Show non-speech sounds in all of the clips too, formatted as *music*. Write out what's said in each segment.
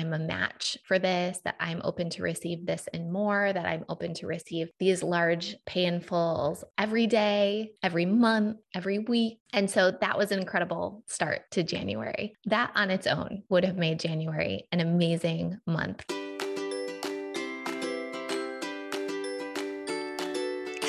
I'm a match for this, that I'm open to receive this and more, that I'm open to receive these large pay every day, every month, every week. And so that was an incredible start to January. That on its own would have made January an amazing month.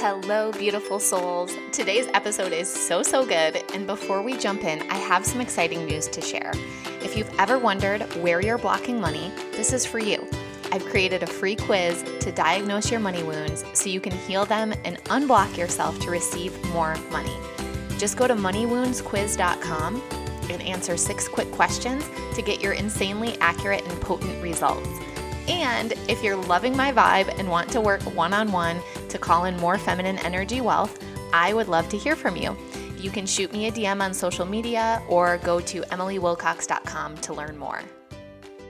Hello, beautiful souls. Today's episode is so, so good. And before we jump in, I have some exciting news to share. If you've ever wondered where you're blocking money, this is for you. I've created a free quiz to diagnose your money wounds so you can heal them and unblock yourself to receive more money. Just go to moneywoundsquiz.com and answer six quick questions to get your insanely accurate and potent results. And if you're loving my vibe and want to work one on one to call in more feminine energy wealth, I would love to hear from you. You can shoot me a DM on social media or go to emilywilcox.com to learn more.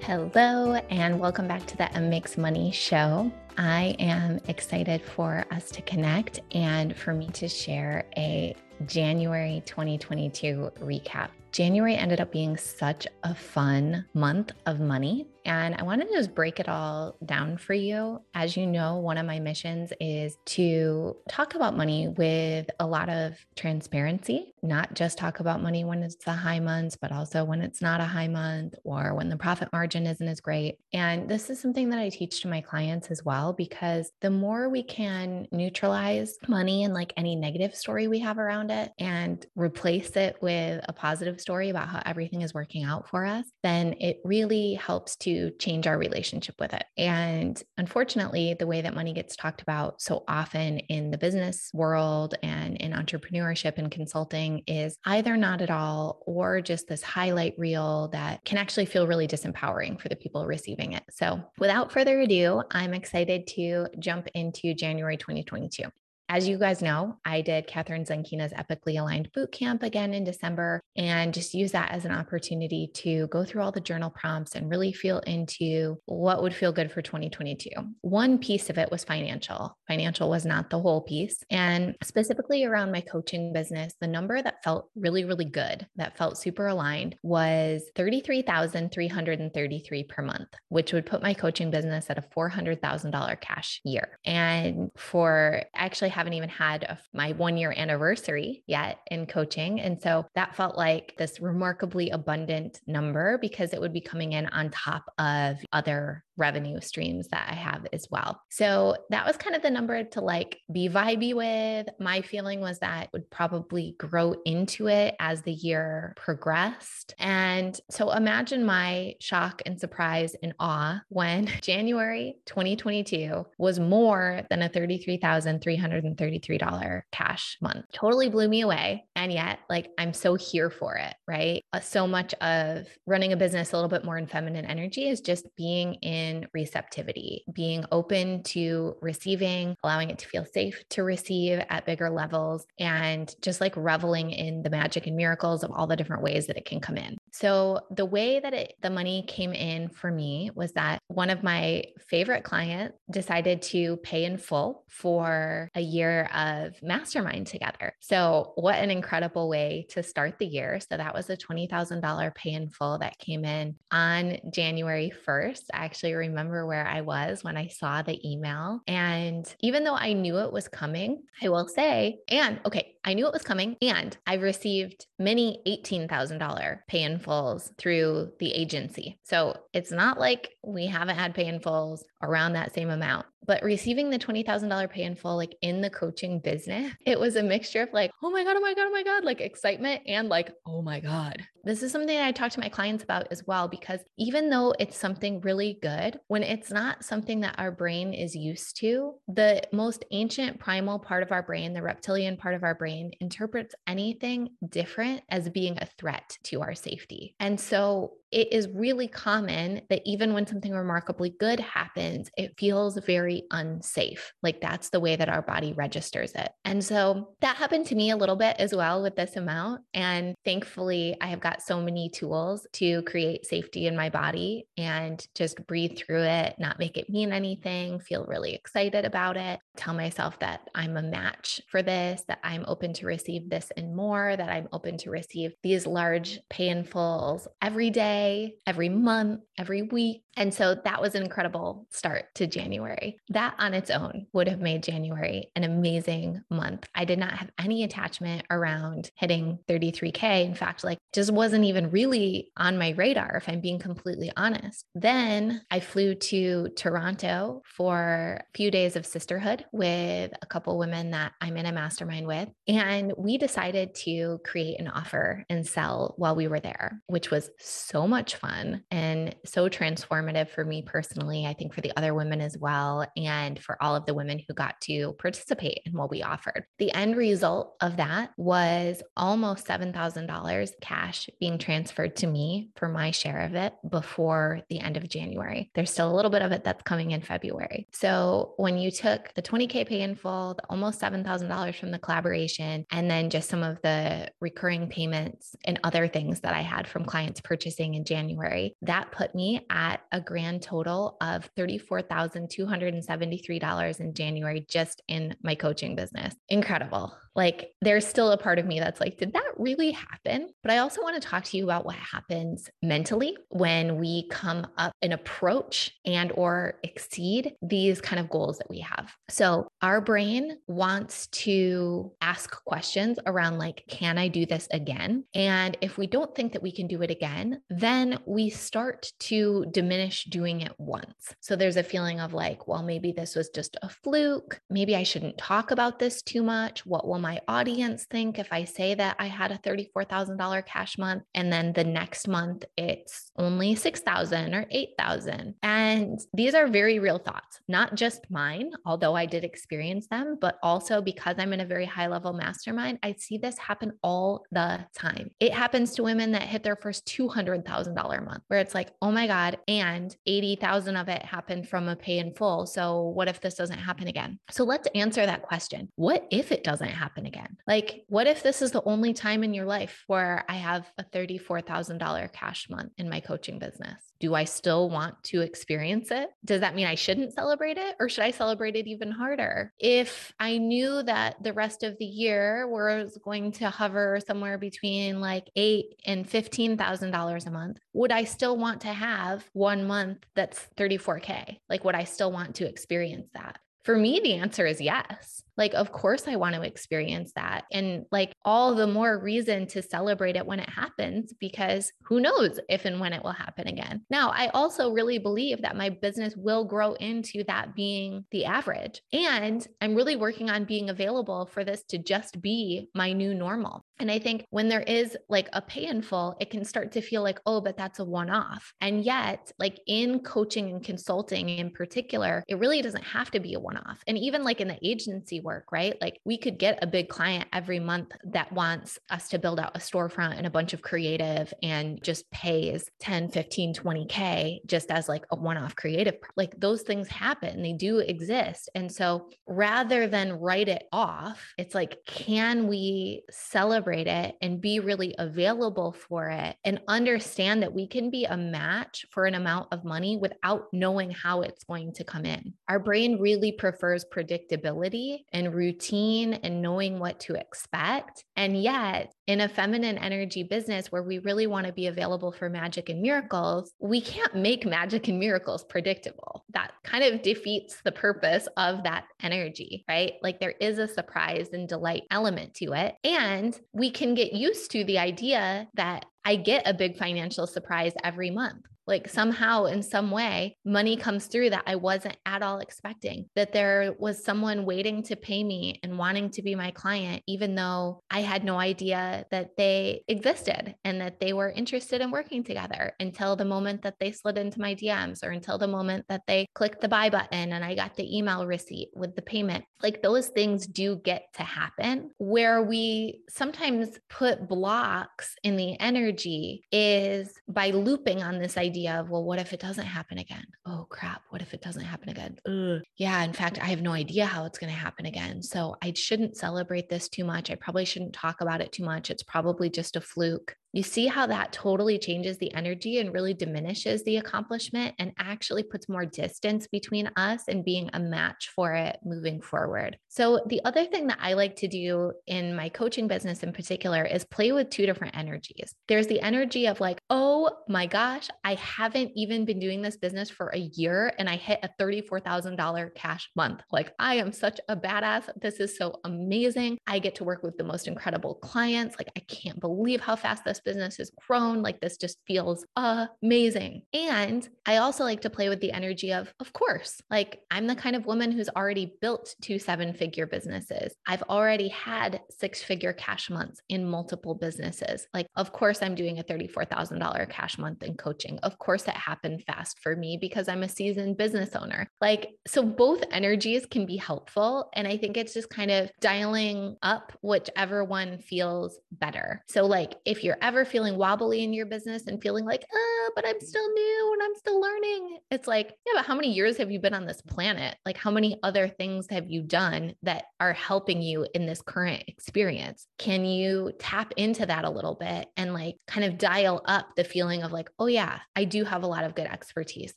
Hello, and welcome back to the Em Makes Money show. I am excited for us to connect and for me to share a January 2022 recap. January ended up being such a fun month of money. And I wanted to just break it all down for you. As you know, one of my missions is to talk about money with a lot of transparency, not just talk about money when it's the high months, but also when it's not a high month or when the profit margin isn't as great. And this is something that I teach to my clients as well, because the more we can neutralize money and like any negative story we have around it and replace it with a positive story about how everything is working out for us, then it really helps to change our relationship with it. And unfortunately, the way that money gets talked about so often in the business world and in entrepreneurship and consulting is either not at all or just this highlight reel that can actually feel really disempowering for the people receiving it. So, without further ado, I'm excited to jump into January 2022. As you guys know, I did Kathrin Zenkina's Epically Aligned Boot Camp again in December and just use that as an opportunity to go through all the journal prompts and really feel into what would feel good for 2022. One piece of it was financial. Financial was not the whole piece. And specifically around my coaching business, the number that felt really, really good, that felt super aligned was 33,333 per month, which would put my coaching business at a $400,000 cash year. And for actually haven't even had a, my one year anniversary yet in coaching. And so that felt like this remarkably abundant number because it would be coming in on top of other revenue streams that I have as well. So that was kind of the number to like be vibey with. My feeling was that would probably grow into it as the year progressed. And so imagine my shock and surprise and awe when *laughs* January 2022 was more than a $33,333 cash month. Totally blew me away. And yet, like, I'm so here for it, right? Uh, so much of running a business a little bit more in feminine energy is just being in receptivity, being open to receiving, allowing it to feel safe to receive at bigger levels, and just like reveling in the magic and miracles of all the different ways that it can come in. So, the way that it, the money came in for me was that one of my favorite clients decided to pay in full for a year of mastermind together. So, what an incredible way to start the year. So, that was a $20,000 pay in full that came in on January 1st. I actually remember where I was when I saw the email. And even though I knew it was coming, I will say, and okay, I knew it was coming and I've received many $18,000 pay in fulls through the agency. So it's not like we haven't had pay in fulls around that same amount. But receiving the $20,000 pay in full, like in the coaching business, it was a mixture of like, oh my God, oh my God, oh my God, like excitement and like, oh my God. This is something I talk to my clients about as well, because even though it's something really good, when it's not something that our brain is used to, the most ancient primal part of our brain, the reptilian part of our brain, interprets anything different as being a threat to our safety. And so it is really common that even when something remarkably good happens, it feels very unsafe. Like that's the way that our body registers it. And so that happened to me a little bit as well with this amount. And thankfully, I have got so many tools to create safety in my body and just breathe through it, not make it mean anything, feel really excited about it, tell myself that I'm a match for this, that I'm open to receive this and more, that I'm open to receive these large pay in fulls every day day, every month, every week. And so that was an incredible start to January. That on its own would have made January an amazing month. I did not have any attachment around hitting 33K. In fact, like just wasn't even really on my radar, if I'm being completely honest. Then I flew to Toronto for a few days of sisterhood with a couple women that I'm in a mastermind with. And we decided to create an offer and sell while we were there, which was so much fun and so transformative for me personally. I think for the other women as well, and for all of the women who got to participate in what we offered. The end result of that was almost $7,000 cash cash being transferred to me for my share of it before the end of January. There's still a little bit of it that's coming in February. So when you took the 20K pay in full, the almost $7,000 from the collaboration, and then just some of the recurring payments and other things that I had from clients purchasing in January, that put me at a grand total of $34,273 in January just in my coaching business. Incredible. Like there's still a part of me that's like, did that really happen? But I also want to talk to you about what happens mentally when we come up and approach and or exceed these kind of goals that we have. So our brain wants to ask questions around like, can I do this again? And if we don't think that we can do it again, then we start to diminish doing it once. So there's a feeling of like, well, maybe this was just a fluke. Maybe I shouldn't talk about this too much. What will my audience think if I say that I had a $34,000 cash month and then the next month it's only 6,000 or 8,000? And these are very real thoughts, not just mine, although I did experience them, but also because I'm in a very high level mastermind, I see this happen all the time. It happens to women that hit their first $200,000 month where it's like, oh my God, and 80,000 of it happened from a pay in full. So what if this doesn't happen again? So let's answer that question. What if it doesn't happen? Happen again? Like, what if this is the only time in your life where I have a $34,000 cash month in my coaching business? Do I still want to experience it? Does that mean I shouldn't celebrate it or should I celebrate it even harder? If I knew that the rest of the year was going to hover somewhere between like eight and $15,000 a month, would I still want to have one month that's 34K? Like, would I still want to experience that? For me, the answer is yes. Like, of course, I want to experience that. And like, all the more reason to celebrate it when it happens because who knows if and when it will happen again. Now, I also really believe that my business will grow into that being the average. And I'm really working on being available for this to just be my new normal. And I think when there is like a pay in full, it can start to feel like, oh, but that's a one off. And yet, like in coaching and consulting in particular, it really doesn't have to be a one off. And even like in the agency work, right? Like we could get a big client every month that wants us to build out a storefront and a bunch of creative and just pays 10, 15, 20K just as like a one off creative. Like those things happen, they do exist. And so rather than write it off, it's like, can we celebrate it and be really available for it and understand that we can be a match for an amount of money without knowing how it's going to come in? Our brain really prefers predictability and routine and knowing what to expect. And yet, in a feminine energy business where we really want to be available for magic and miracles, we can't make magic and miracles predictable. That kind of defeats the purpose of that energy, right? Like there is a surprise and delight element to it. And we can get used to the idea that I get a big financial surprise every month like somehow in some way money comes through that I wasn't at all expecting that there was someone waiting to pay me and wanting to be my client even though I had no idea that they existed and that they were interested in working together until the moment that they slid into my DMs or until the moment that they clicked the buy button and I got the email receipt with the payment. Like those things do get to happen. Where we sometimes put blocks in the energy is by looping on this idea idea of, well, what if it doesn't happen again? Oh, crap. What if it doesn't happen again? Ugh. Yeah. In fact, I have no idea how it's going to happen again. So I shouldn't celebrate this too much. I probably shouldn't talk about it too much. It's probably just a fluke you see how that totally changes the energy and really diminishes the accomplishment and actually puts more distance between us and being a match for it moving forward. So, the other thing that I like to do in my coaching business in particular is play with two different energies. There's the energy of like, oh my gosh, I haven't even been doing this business for a year and I hit a $34,000 cash month. Like, I am such a badass. This is so amazing. I get to work with the most incredible clients. Like, I can't believe how fast this business has grown. Like, this just feels amazing. And I also like to play with the energy of, of course, like, I'm the kind of woman who's already built two seven figure businesses. I've already had six figure cash months in multiple businesses. Like, of course, I'm doing a $34,000 cash month in coaching. Of course, it happened fast for me because I'm a seasoned business owner. Like, so both energies can be helpful. And I think it's just kind of dialing up whichever one feels better. So, like, if you're ever feeling wobbly in your business and feeling like, oh, but I'm still new and I'm still learning, it's like, yeah, but how many years have you been on this planet? Like, how many other things have you done that are helping you in this current experience? Can you tap into that a little bit and like kind of dial up the feeling of like, oh, yeah, I do have a lot of good expertise.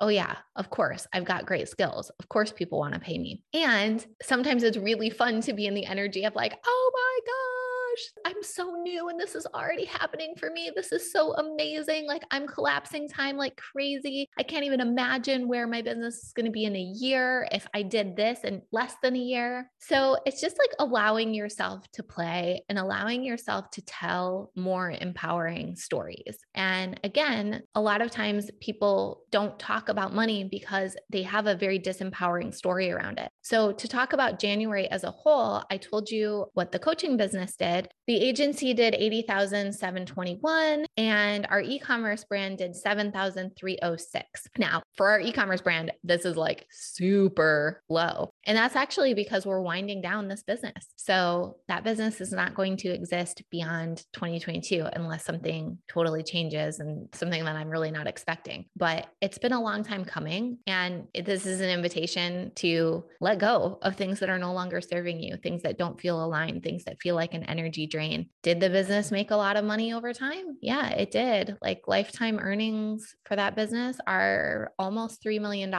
Oh, yeah, of course, I've got great skills. Of course, people want to pay me. And sometimes it's really fun to be in the energy of like, oh my God I'm so new and this is already happening for me. This is so amazing. Like I'm collapsing time like crazy. I can't even imagine where my business is going to be in a year if I did this in less than a year. So it's just like allowing yourself to play and allowing yourself to tell more empowering stories. And again, a lot of times people don't talk about money because they have a very disempowering story around it. So to talk about January as a whole, I told you what the coaching business did. The agency did 80,721 and our e-commerce brand did 7,306. Now, for our e-commerce brand, this is like super low. And that's actually because we're winding down this business. So that business is not going to exist beyond 2022 unless something totally changes and something that I'm really not expecting. But it's been a long time coming. And this is an invitation to let go of things that are no longer serving you, things that don't feel aligned, things that feel like an energy drain. Did the business make a lot of money over time? Yeah, it did. Like lifetime earnings for that business are almost $3 million.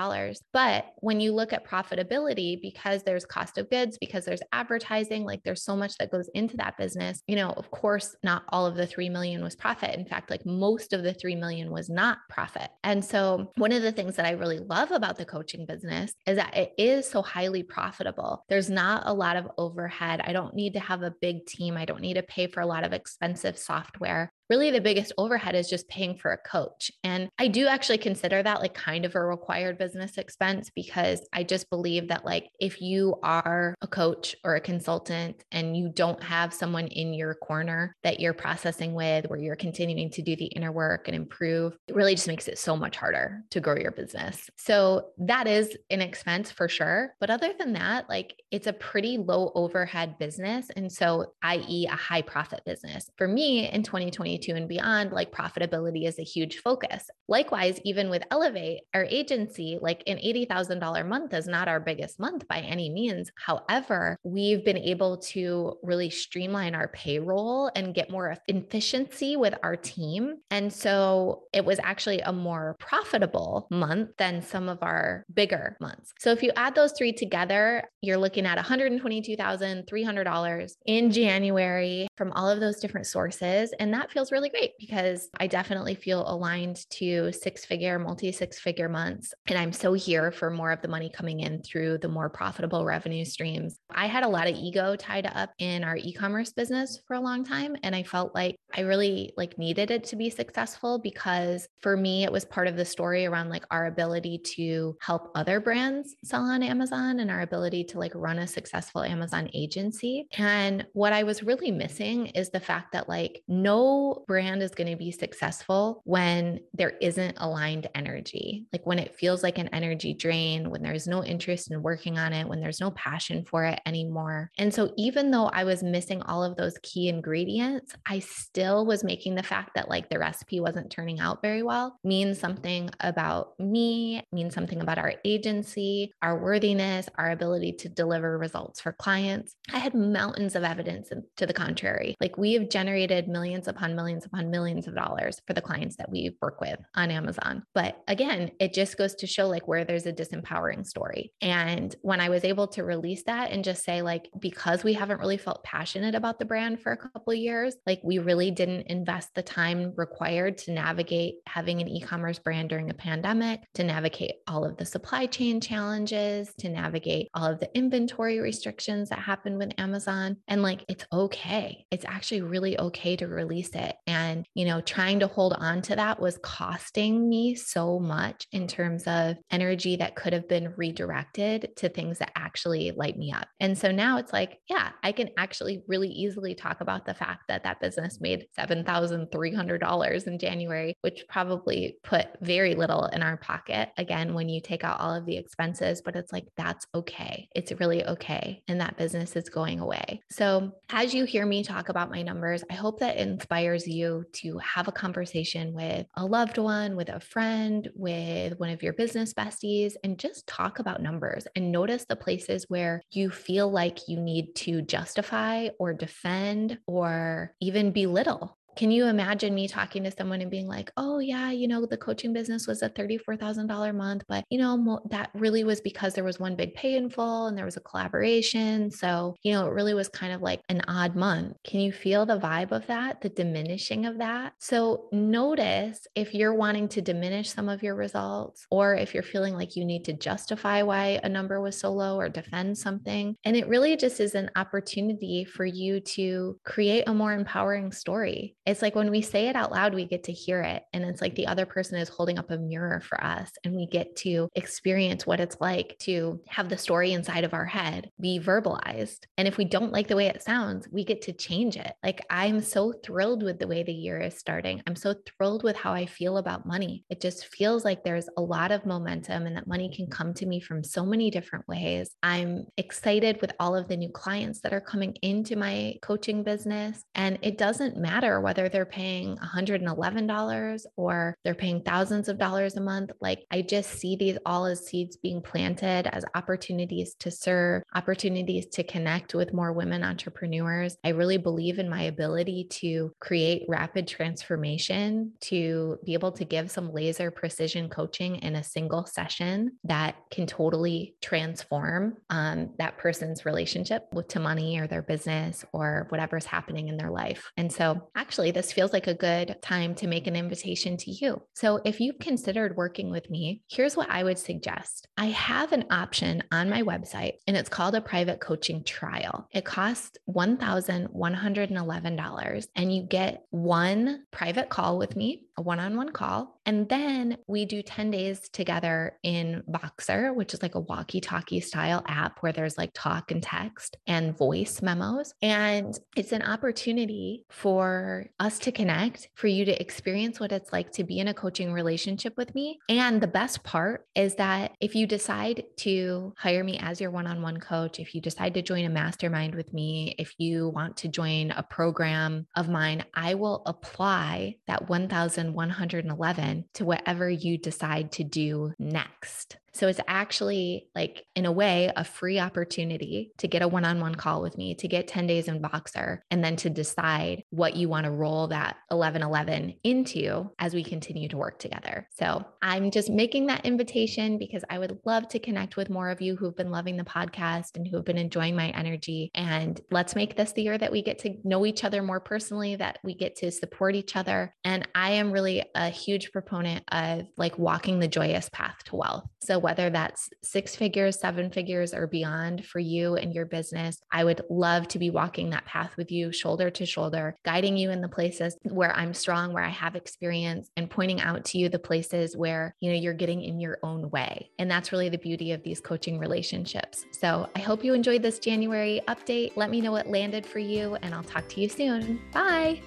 But when you look at profitability, because there's cost of goods, because there's advertising, like there's so much that goes into that business, you know, of course, not all of the 3 million was profit. In fact, like most of the 3 million was not profit. And so one of the things that I really love about the coaching business is that it is so highly profitable. There's not a lot of overhead. I don't need to have a big team. I don't need to pay for a lot of expensive software really the biggest overhead is just paying for a coach. And I do actually consider that like kind of a required business expense because I just believe that like if you are a coach or a consultant and you don't have someone in your corner that you're processing with where you're continuing to do the inner work and improve, it really just makes it so much harder to grow your business. So that is an expense for sure. But other than that, like it's a pretty low overhead business. And so, i.e., a high profit business. For me in 2022, 2022 and beyond, like profitability is a huge focus. Likewise, even with Elevate, our agency, like an $80,000 month is not our biggest month by any means. However, we've been able to really streamline our payroll and get more efficiency with our team. And so it was actually a more profitable month than some of our bigger months. So if you add those three together, you're looking at $122,300 in January from all of those different sources. And that feels really great because I definitely feel aligned to six figure, multi six figure months. And I'm so here for more of the money coming in through the more profitable revenue streams. I had a lot of ego tied up in our e-commerce business for a long time. And I felt like I really like needed it to be successful because for me, it was part of the story around like our ability to help other brands sell on Amazon and our ability to like run a successful Amazon agency. And what I was really missing is the fact that like no brand is going to be successful when there isn't aligned energy. Like when it feels like an energy drain, when there's no interest in working on it, when there's no passion for it anymore. And so even though I was missing all of those key ingredients, I still still was making the fact that like the recipe wasn't turning out very well mean something about me, mean something about our agency, our worthiness, our ability to deliver results for clients. I had mountains of evidence to the contrary. Like we have generated millions upon millions upon millions of dollars for the clients that we work with on Amazon. But again, it just goes to show like where there's a disempowering story. And when I was able to release that and just say, like, because we haven't really felt passionate about the brand for a couple years, like we really didn't invest the time required to navigate having an e-commerce brand during a pandemic, to navigate all of the supply chain challenges, to navigate all of the inventory restrictions that happened with Amazon. And like it's okay. It's actually really okay to release it. And, you know, trying to hold on to that was costing me so much in terms of energy that could have been redirected to things that actually light me up. And so now it's like, yeah, I can actually really easily talk about the fact that that business made $7,300 in January, which probably put very little in our pocket. Again, when you take out all of the expenses, but it's like, that's okay. It's really okay. And that business is going away. So as you hear me talk about my numbers, I hope that inspires you to have a conversation with a loved one, with a friend, with one of your business besties, and just talk about numbers and notice the places where you feel like you need to justify or defend or even belittle will can you imagine me talking to someone and being like, oh, yeah, you know, the coaching business was a $34,000 month, but, you know, that really was because there was one big pay in full and there was a collaboration. So, you know, it really was kind of like an odd month. Can you feel the vibe of that, the diminishing of that? So, notice if you're wanting to diminish some of your results or if you're feeling like you need to justify why a number was so low or defend something. And it really just is an opportunity for you to create a more empowering story it's like when we say it out loud, we get to hear it. And it's like the other person is holding up a mirror for us, and we get to experience what it's like to have the story inside of our head be verbalized. And if we don't like the way it sounds, we get to change it. Like I'm so thrilled with the way the year is starting. I'm so thrilled with how I feel about money. It just feels like there's a lot of momentum and that money can come to me from so many different ways. I'm excited with all of the new clients that are coming into my coaching business. And it doesn't matter what whether they're paying $111 or they're paying thousands of dollars a month. Like I just see these all as seeds being planted as opportunities to serve, opportunities to connect with more women entrepreneurs. I really believe in my ability to create rapid transformation, to be able to give some laser precision coaching in a single session that can totally transform um, that person's relationship with to money or their business or whatever's happening in their life. And so actually actually, this feels like a good time to make an invitation to you. So, if you've considered working with me, here's what I would suggest I have an option on my website, and it's called a private coaching trial. It costs $1,111, and you get one private call with me one on one call. And then we do 10 days together in Voxer, which is like a walkie talkie style app where there's like talk and text and voice memos. And it's an opportunity for us to connect, for you to experience what it's like to be in a coaching relationship with me. And the best part is that if you decide to hire me as your one on one coach, if you decide to join a mastermind with me, if you want to join a program of mine, I will apply that 1000 111 to whatever you decide to do next. So it's actually like, in a way, a free opportunity to get a one on one call with me, to get 10 days in Voxer, and then to decide what you want to roll that 1111 into as we continue to work together. So I'm just making that invitation because I would love to connect with more of you who've been loving the podcast and who have been enjoying my energy. And let's make this the year that we get to know each other more personally, that we get to support each other. And I am really a huge proponent of like walking the joyous path to wealth. So whether that's six figures, seven figures, or beyond for you and your business, I would love to be walking that path with you, shoulder to shoulder, guiding you in the places where I'm strong, where I have experience, and pointing out to you the places where, you know, you're getting in your own way. And that's really the beauty of these coaching relationships. So I hope you enjoyed this January update. Let me know what landed for you, and I'll talk to you soon. Bye.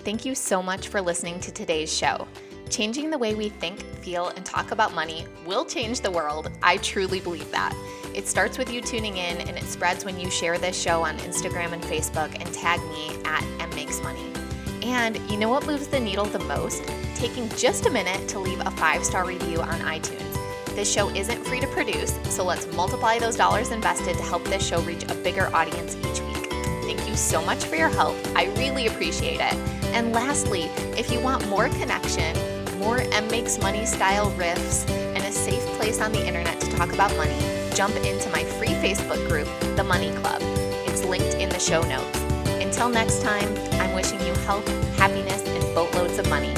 Thank you so much for listening to today's show. Changing the way we think, feel, and talk about money will change the world. I truly believe that. It starts with you tuning in and it spreads when you share this show on Instagram and Facebook and tag me at mmakesmoney. And you know what moves the needle the most? Taking just a minute to leave a five star review on iTunes. This show isn't free to produce, so let's multiply those dollars invested to help this show reach a bigger audience each week. Thank you so much for your help. I really appreciate it. And lastly, if you want more connection, more Em Makes Money style riffs, and a safe place on the internet to talk about money, jump into my free Facebook group, The Money Club. It's linked in the show notes. Until next time, I'm wishing you health, happiness, and boatloads of money.